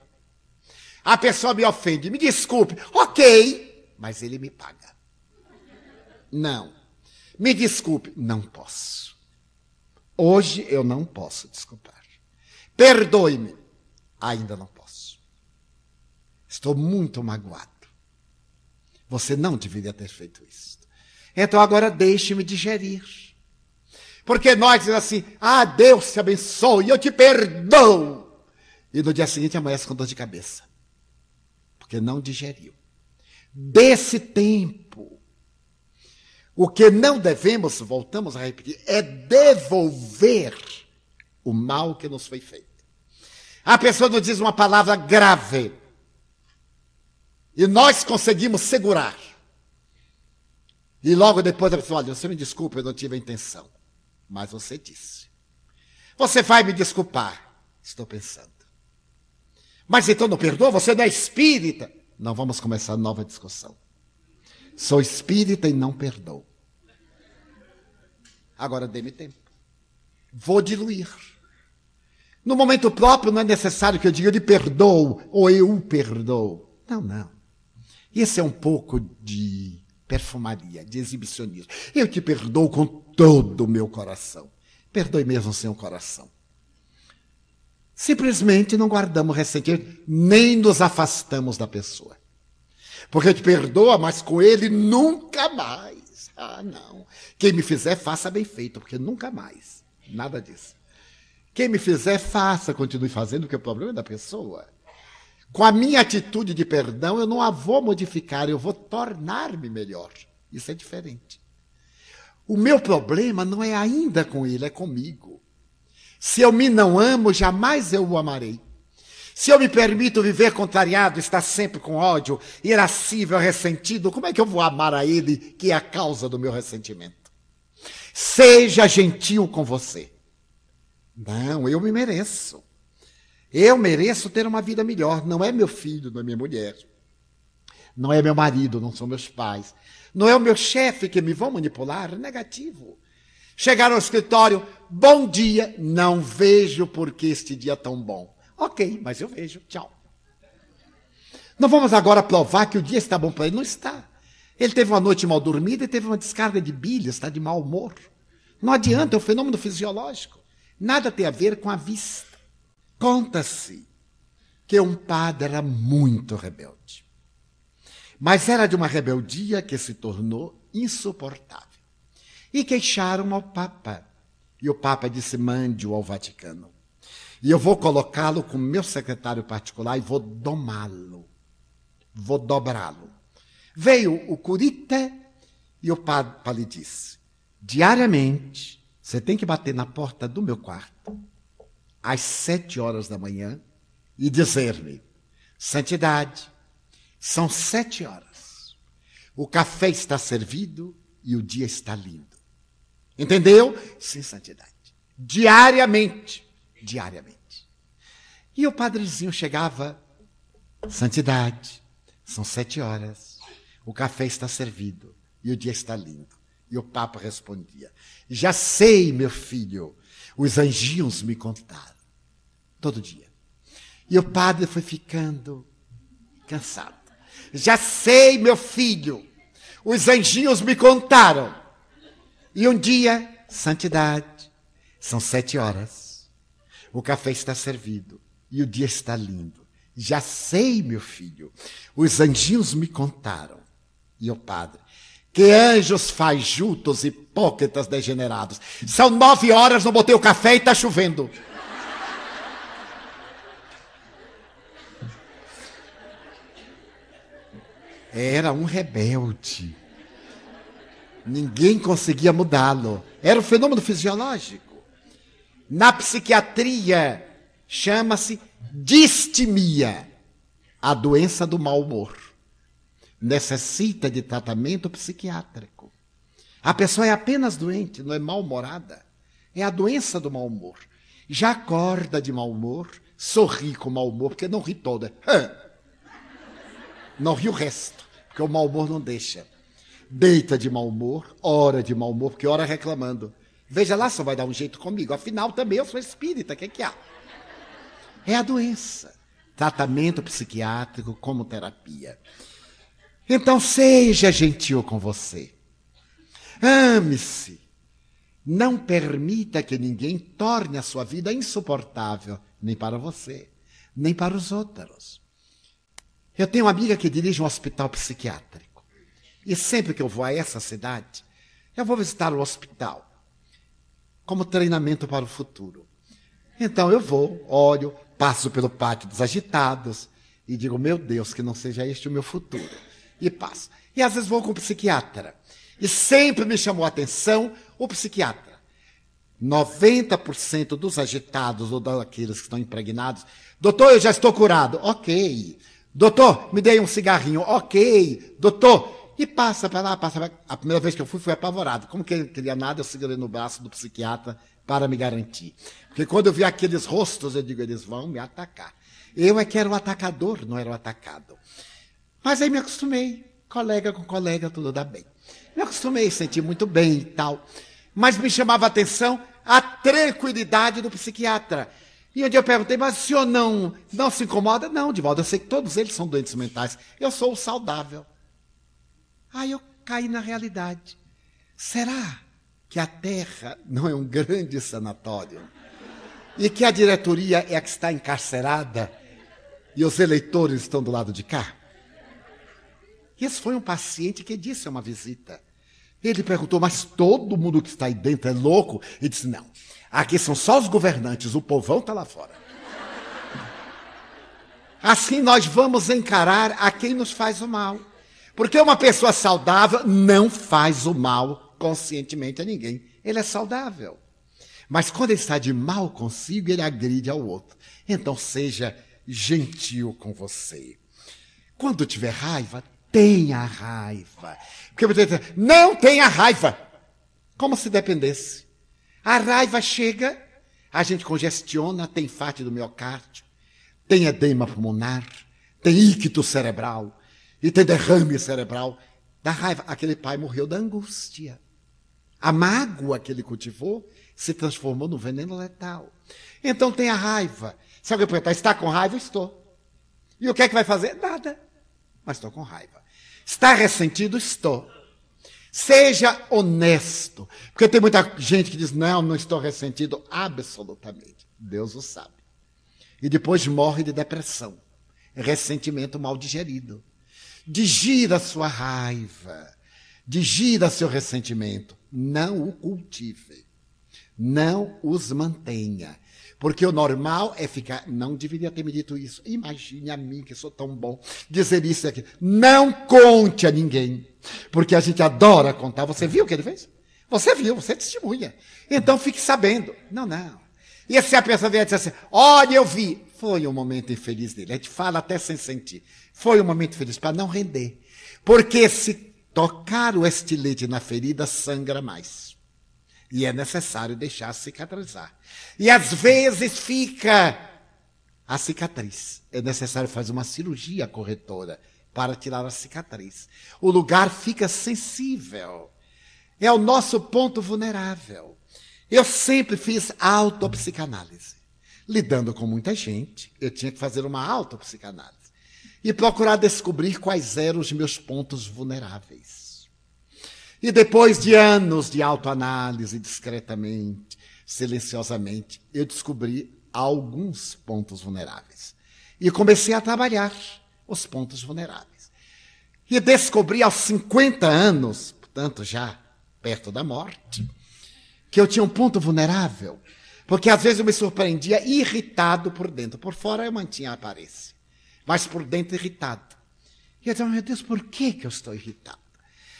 A pessoa me ofende, me desculpe, ok, mas ele me paga. Não. Me desculpe, não posso. Hoje eu não posso desculpar. Perdoe-me, ainda não. Estou muito magoado. Você não deveria ter feito isso. Então agora deixe-me digerir. Porque nós dizemos assim: ah, Deus te abençoe, eu te perdoo. E no dia seguinte amanhece com dor de cabeça. Porque não digeriu. Desse tempo o que não devemos, voltamos a repetir, é devolver o mal que nos foi feito. A pessoa nos diz uma palavra grave. E nós conseguimos segurar. E logo depois a pessoa, olha, você me desculpa, eu não tive a intenção. Mas você disse. Você vai me desculpar. Estou pensando. Mas então não perdoa? Você não é espírita? Não vamos começar nova discussão. Sou espírita e não perdoo. Agora dê-me tempo. Vou diluir. No momento próprio não é necessário que eu diga de perdoo ou eu perdoo. Não, não. Esse é um pouco de perfumaria, de exibicionismo. Eu te perdoo com todo o meu coração. Perdoe mesmo sem o coração. Simplesmente não guardamos ressentimento, nem nos afastamos da pessoa. Porque te perdoa, mas com ele nunca mais. Ah, não. Quem me fizer, faça bem feito, porque nunca mais. Nada disso. Quem me fizer, faça, continue fazendo, porque o problema é da pessoa. Com a minha atitude de perdão, eu não a vou modificar, eu vou tornar-me melhor. Isso é diferente. O meu problema não é ainda com ele, é comigo. Se eu me não amo, jamais eu o amarei. Se eu me permito viver contrariado, estar sempre com ódio, irascível, ressentido, como é que eu vou amar a ele, que é a causa do meu ressentimento? Seja gentil com você. Não, eu me mereço. Eu mereço ter uma vida melhor. Não é meu filho, não é minha mulher. Não é meu marido, não são meus pais. Não é o meu chefe que me vão manipular. Negativo. Chegar ao escritório, bom dia, não vejo porque este dia é tão bom. Ok, mas eu vejo. Tchau. Não vamos agora provar que o dia está bom para ele. Não está. Ele teve uma noite mal dormida e teve uma descarga de bilha, está de mau humor. Não adianta, é um fenômeno fisiológico. Nada tem a ver com a vista. Conta-se que um padre era muito rebelde. Mas era de uma rebeldia que se tornou insuportável. E queixaram ao Papa. E o Papa disse: mande-o ao Vaticano. E eu vou colocá-lo como meu secretário particular e vou domá-lo. Vou dobrá-lo. Veio o Curita e o Papa lhe disse: diariamente você tem que bater na porta do meu quarto às sete horas da manhã e dizer-me: Santidade, são sete horas. O café está servido e o dia está lindo. Entendeu? Sim, santidade. Diariamente diariamente. E o padrezinho chegava, santidade, são sete horas, o café está servido e o dia está lindo. E o Papa respondia: Já sei, meu filho, os anjinhos me contaram. Todo dia. E o padre foi ficando cansado. Já sei, meu filho, os anjinhos me contaram. E um dia, santidade, são sete horas. O café está servido e o dia está lindo. Já sei, meu filho, os anjinhos me contaram. E o padre, que anjos fajutos, hipócritas degenerados. São nove horas, não botei o café e está chovendo. Era um rebelde. Ninguém conseguia mudá-lo. Era um fenômeno fisiológico. Na psiquiatria, chama-se distimia a doença do mau humor. Necessita de tratamento psiquiátrico. A pessoa é apenas doente, não é mal-humorada. É a doença do mau humor. Já acorda de mau humor, sorri com mau humor, porque não ri toda. Não ri o resto, porque o mau humor não deixa. Deita de mau humor, ora de mau humor, porque ora reclamando. Veja lá, só vai dar um jeito comigo. Afinal, também eu sou espírita, o que, é que há? É a doença. Tratamento psiquiátrico como terapia. Então, seja gentil com você. Ame-se. Não permita que ninguém torne a sua vida insuportável, nem para você, nem para os outros. Eu tenho uma amiga que dirige um hospital psiquiátrico. E sempre que eu vou a essa cidade, eu vou visitar o hospital como treinamento para o futuro. Então eu vou, olho, passo pelo pátio dos agitados e digo, meu Deus, que não seja este o meu futuro. E passo. E às vezes vou com o psiquiatra. E sempre me chamou a atenção o psiquiatra. 90% dos agitados ou daqueles que estão impregnados, doutor, eu já estou curado. Ok. Doutor, me dei um cigarrinho. Ok. Doutor, e passa para lá, passa pra... A primeira vez que eu fui, fui apavorado. Como que ele queria nada, eu segurei no braço do psiquiatra para me garantir. Porque quando eu vi aqueles rostos, eu digo, eles vão me atacar. Eu é que era o atacador, não era o atacado. Mas aí me acostumei. Colega com colega, tudo dá bem. Me acostumei, senti muito bem e tal. Mas me chamava a atenção a tranquilidade do psiquiatra. E onde eu perguntei, mas o senhor não, não se incomoda? Não, Divaldo, eu sei que todos eles são doentes mentais. Eu sou o saudável. Aí eu caí na realidade. Será que a Terra não é um grande sanatório? E que a diretoria é a que está encarcerada e os eleitores estão do lado de cá? Esse foi um paciente que disse a uma visita. Ele perguntou, mas todo mundo que está aí dentro é louco? Ele disse, não. Aqui são só os governantes, o povão está lá fora. Assim nós vamos encarar a quem nos faz o mal. Porque uma pessoa saudável não faz o mal conscientemente a ninguém. Ele é saudável. Mas quando ele está de mal consigo, ele agride ao outro. Então seja gentil com você. Quando tiver raiva, tenha raiva. Porque você não tenha raiva. Como se dependesse. A raiva chega, a gente congestiona, tem infarte do miocárdio, tem edema pulmonar, tem ícto cerebral, e tem derrame cerebral da raiva. Aquele pai morreu da angústia. A mágoa que ele cultivou se transformou no veneno letal. Então tem a raiva. Se alguém perguntar, está com raiva? Estou. E o que é que vai fazer? Nada. Mas estou com raiva. Está ressentido? Estou. Seja honesto. Porque tem muita gente que diz, não, não estou ressentido. Absolutamente. Deus o sabe. E depois morre de depressão. Ressentimento mal digerido. Digira sua raiva, digira seu ressentimento. Não o cultive. Não os mantenha. Porque o normal é ficar. Não deveria ter me dito isso. Imagine a mim, que sou tão bom, dizer isso aqui. Não conte a ninguém. Porque a gente adora contar. Você viu o que ele fez? Você viu, você testemunha. Então fique sabendo. Não, não. E se a pessoa vier dizer assim: olha, eu vi. Foi um momento infeliz dele. A gente fala até sem sentir. Foi um momento feliz para não render. Porque se tocar o estilete na ferida, sangra mais. E é necessário deixar cicatrizar. E às vezes fica a cicatriz. É necessário fazer uma cirurgia corretora para tirar a cicatriz. O lugar fica sensível. É o nosso ponto vulnerável. Eu sempre fiz autopsicanálise. Lidando com muita gente, eu tinha que fazer uma autopsicanálise e procurar descobrir quais eram os meus pontos vulneráveis. E depois de anos de autoanálise, discretamente, silenciosamente, eu descobri alguns pontos vulneráveis. E comecei a trabalhar os pontos vulneráveis. E descobri aos 50 anos, portanto já perto da morte, que eu tinha um ponto vulnerável. Porque às vezes eu me surpreendia irritado por dentro. Por fora eu mantinha a aparência. Mas por dentro irritado. E eu dizia, meu Deus, por que, que eu estou irritado?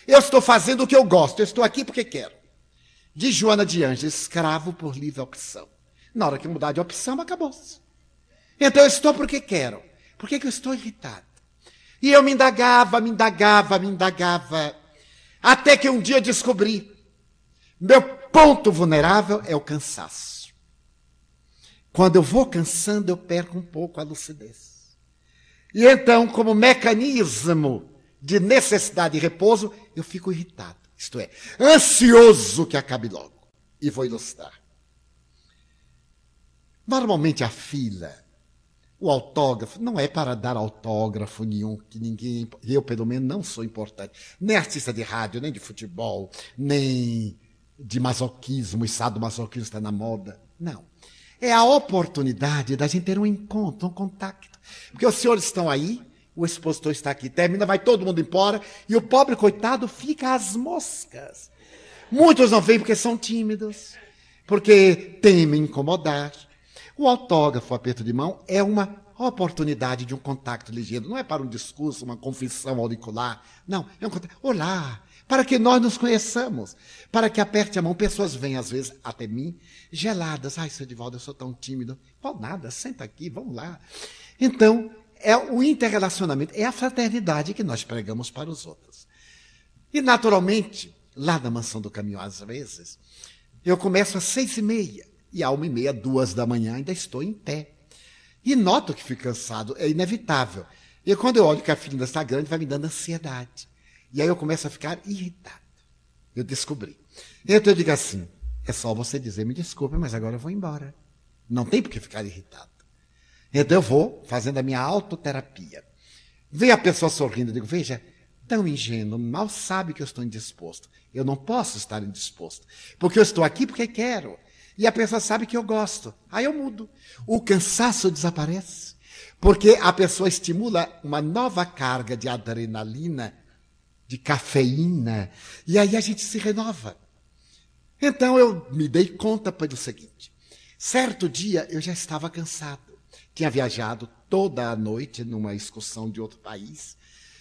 Eu estou fazendo o que eu gosto. Eu estou aqui porque quero. De Joana de Anjos, escravo por livre opção. Na hora que mudar de opção, acabou-se. Então eu estou porque quero. Por que, que eu estou irritado? E eu me indagava, me indagava, me indagava. Até que um dia descobri. Meu ponto vulnerável é o cansaço. Quando eu vou cansando, eu perco um pouco a lucidez. E então, como mecanismo de necessidade de repouso, eu fico irritado. Isto é, ansioso que acabe logo. E vou ilustrar. Normalmente a fila o autógrafo não é para dar autógrafo nenhum, que ninguém. Eu, pelo menos, não sou importante. Nem artista de rádio, nem de futebol, nem de masoquismo, o masoquismo está na moda. Não. É a oportunidade da gente ter um encontro, um contato. Porque os senhores estão aí, o expositor está aqui, termina, vai todo mundo embora, e o pobre coitado fica às moscas. Muitos não vêm porque são tímidos, porque temem incomodar. O autógrafo, o aperto de mão, é uma oportunidade de um contato ligeiro. Não é para um discurso, uma confissão auricular. Não, é um contato. Olá, para que nós nos conheçamos, para que aperte a mão. Pessoas vêm, às vezes, até mim, geladas. Ai, seu Edivaldo, eu sou tão tímido. Pô, nada, senta aqui, vamos lá. Então, é o interrelacionamento, é a fraternidade que nós pregamos para os outros. E, naturalmente, lá na Mansão do Caminho, às vezes, eu começo às seis e meia e à uma e meia, duas da manhã, ainda estou em pé. E noto que fico cansado, é inevitável. E quando eu olho que a filha ainda está grande, vai me dando ansiedade. E aí eu começo a ficar irritado. Eu descobri. Então eu digo assim: é só você dizer, me desculpe, mas agora eu vou embora. Não tem por que ficar irritado. Então eu vou fazendo a minha autoterapia. Vem a pessoa sorrindo, digo, veja, tão ingênuo, mal sabe que eu estou indisposto. Eu não posso estar indisposto. Porque eu estou aqui porque quero. E a pessoa sabe que eu gosto. Aí eu mudo. O cansaço desaparece. Porque a pessoa estimula uma nova carga de adrenalina, de cafeína. E aí a gente se renova. Então eu me dei conta pelo seguinte: certo dia eu já estava cansado. Tinha viajado toda a noite numa excursão de outro país.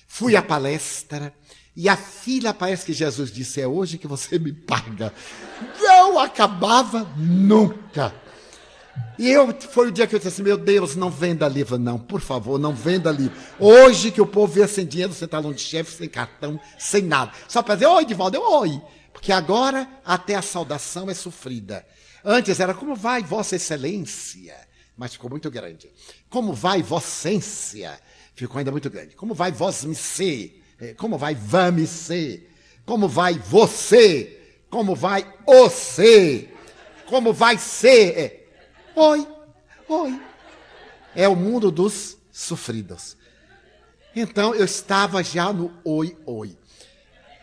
Fui à palestra e a filha parece que Jesus disse: É hoje que você me paga. Não acabava nunca. E eu, foi o dia que eu disse assim: Meu Deus, não venda livro, não, por favor, não venda livro. Hoje que o povo vê sem dinheiro, sem talão de chefe, sem cartão, sem nada. Só para dizer: Oi, Divaldo, eu oi. Porque agora até a saudação é sofrida. Antes era como vai, Vossa Excelência. Mas ficou muito grande. Como vai, Vocência? Ficou ainda muito grande. Como vai, ser? É, como vai vamos ser? Como vai você? Como vai você? Como vai ser? É, oi, oi. É o mundo dos sofridos. Então eu estava já no oi, oi.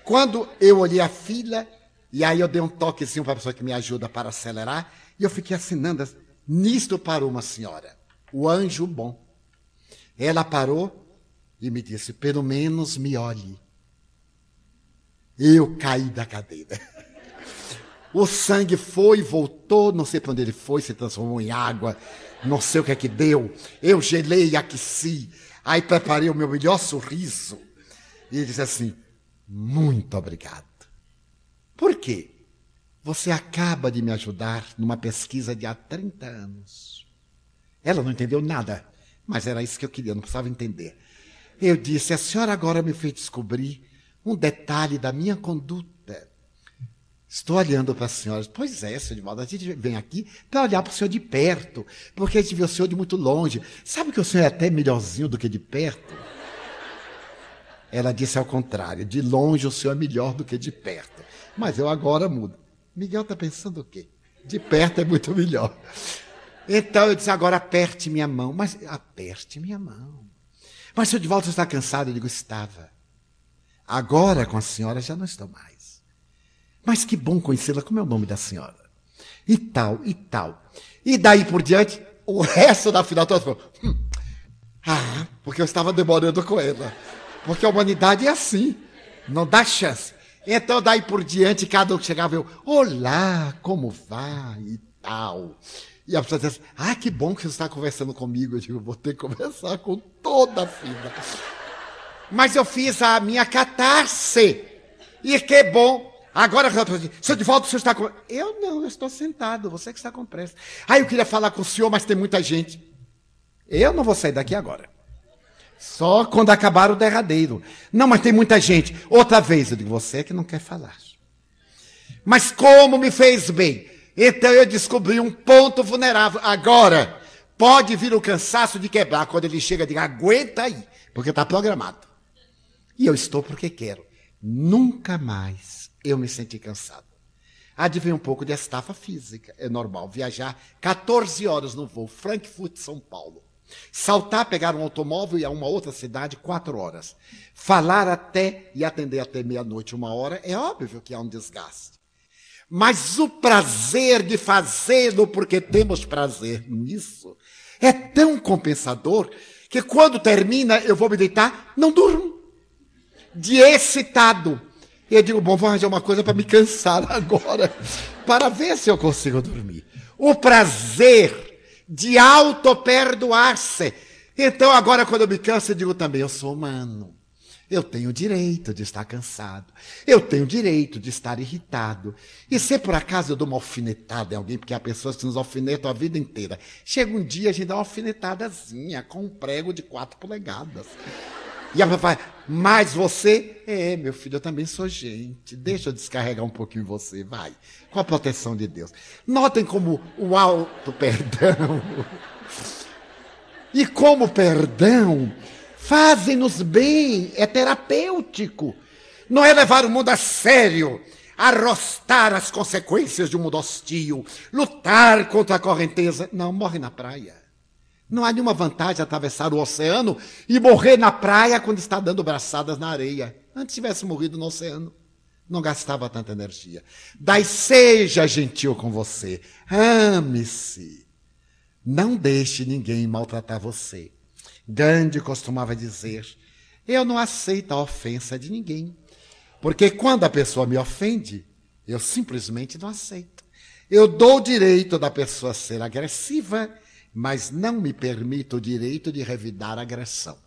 Quando eu olhei a fila, e aí eu dei um toquezinho para a pessoa que me ajuda para acelerar, e eu fiquei assinando. Nisto parou uma senhora, o anjo bom. Ela parou e me disse: pelo menos me olhe. Eu caí da cadeira. [LAUGHS] O sangue foi, voltou, não sei para onde ele foi, se transformou em água, não sei o que é que deu. Eu gelei, aqueci, aí preparei o meu melhor sorriso. E ele disse assim: Muito obrigado. Por quê? Você acaba de me ajudar numa pesquisa de há 30 anos. Ela não entendeu nada, mas era isso que eu queria, não precisava entender. Eu disse: a senhora agora me fez descobrir um detalhe da minha conduta. Estou olhando para a senhora. Pois é, senhor Divaldo, a gente vem aqui para olhar para o senhor de perto, porque a gente vê o senhor de muito longe. Sabe que o senhor é até melhorzinho do que de perto? Ela disse ao contrário: de longe o senhor é melhor do que de perto. Mas eu agora mudo. Miguel está pensando o quê? De perto é muito melhor. Então eu disse: agora aperte minha mão. Mas aperte minha mão. Mas se de volta está cansado, eu digo: estava. Agora com a senhora já não estou mais. Mas que bom conhecê-la. Como é o nome da senhora? E tal, e tal. E daí por diante, o resto da final toda falou: hum, ah, porque eu estava demorando com ela. Porque a humanidade é assim, não dá chance. Então, daí por diante, cada um que chegava, eu, olá, como vai e tal. E a pessoa dizia assim, ah, que bom que você está conversando comigo. Eu digo, vou ter que conversar com toda a fila. Mas eu fiz a minha catarse. E que bom. Agora, senhor de volta, o senhor está com... Eu não, eu estou sentado, você que está com pressa. Ah, eu queria falar com o senhor, mas tem muita gente. Eu não vou sair daqui agora. Só quando acabar o derradeiro. Não, mas tem muita gente. Outra vez, eu digo, você é que não quer falar. Mas como me fez bem. Então eu descobri um ponto vulnerável. Agora, pode vir o cansaço de quebrar. Quando ele chega, diga, aguenta aí, porque está programado. E eu estou porque quero. Nunca mais eu me senti cansado. Adivinha um pouco de estafa física. É normal viajar 14 horas no voo Frankfurt-São Paulo. Saltar, pegar um automóvel e a uma outra cidade, quatro horas. Falar até e atender até meia-noite, uma hora, é óbvio que há um desgaste. Mas o prazer de fazê-lo, porque temos prazer nisso, é tão compensador que quando termina eu vou me deitar, não durmo. De excitado. E eu digo, bom, vou arranjar uma coisa para me cansar [LAUGHS] agora, para ver se eu consigo dormir. O prazer de auto-perdoar-se. Então, agora, quando eu me canso, eu digo também: eu sou humano. Eu tenho direito de estar cansado. Eu tenho direito de estar irritado. E se por acaso eu dou uma alfinetada em alguém, porque há pessoas que nos alfinetam a vida inteira, chega um dia a gente dá uma alfinetadazinha com um prego de quatro polegadas. E ela vai, mas você, é, meu filho, eu também sou gente. Deixa eu descarregar um pouquinho você, vai. Com a proteção de Deus. Notem como o alto perdão e como perdão fazem-nos bem, é terapêutico. Não é levar o mundo a sério, arrostar as consequências de um mundo hostil, lutar contra a correnteza. Não, morre na praia. Não há nenhuma vantagem atravessar o oceano e morrer na praia quando está dando braçadas na areia. Antes tivesse morrido no oceano, não gastava tanta energia. Daí seja gentil com você. Ame-se. Não deixe ninguém maltratar você. Gandhi costumava dizer: Eu não aceito a ofensa de ninguém. Porque quando a pessoa me ofende, eu simplesmente não aceito. Eu dou o direito da pessoa ser agressiva mas não me permito o direito de revidar agressão.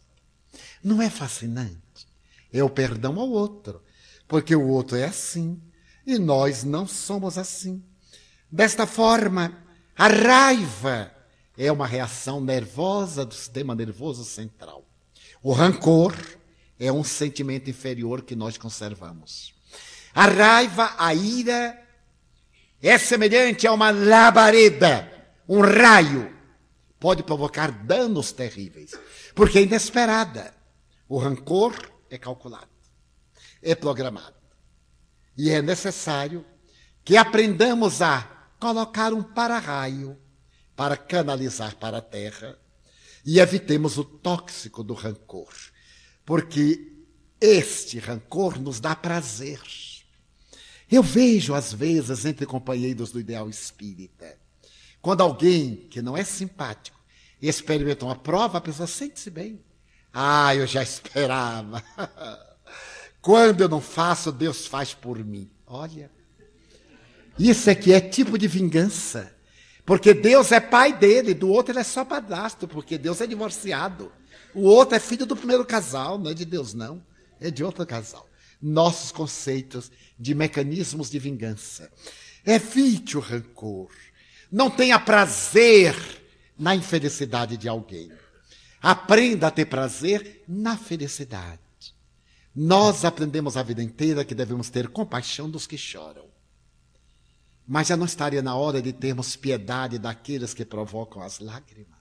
Não é fascinante? É o perdão ao outro, porque o outro é assim e nós não somos assim. Desta forma, a raiva é uma reação nervosa do sistema nervoso central. O rancor é um sentimento inferior que nós conservamos. A raiva, a ira, é semelhante a uma labareda, um raio pode provocar danos terríveis, porque é inesperada. O rancor é calculado, é programado. E é necessário que aprendamos a colocar um para-raio para canalizar para a terra e evitemos o tóxico do rancor, porque este rancor nos dá prazer. Eu vejo, às vezes, entre companheiros do ideal espírita, quando alguém que não é simpático experimentou uma prova, a pessoa sente-se bem. Ah, eu já [LAUGHS] esperava. Quando eu não faço, Deus faz por mim. Olha. Isso aqui é tipo de vingança. Porque Deus é pai dele, do outro ele é só padrasto, porque Deus é divorciado. O outro é filho do primeiro casal, não é de Deus, não. É de outro casal. Nossos conceitos de mecanismos de vingança. Evite o rancor. Não tenha prazer na infelicidade de alguém. Aprenda a ter prazer na felicidade. Nós aprendemos a vida inteira que devemos ter compaixão dos que choram. Mas já não estaria na hora de termos piedade daqueles que provocam as lágrimas?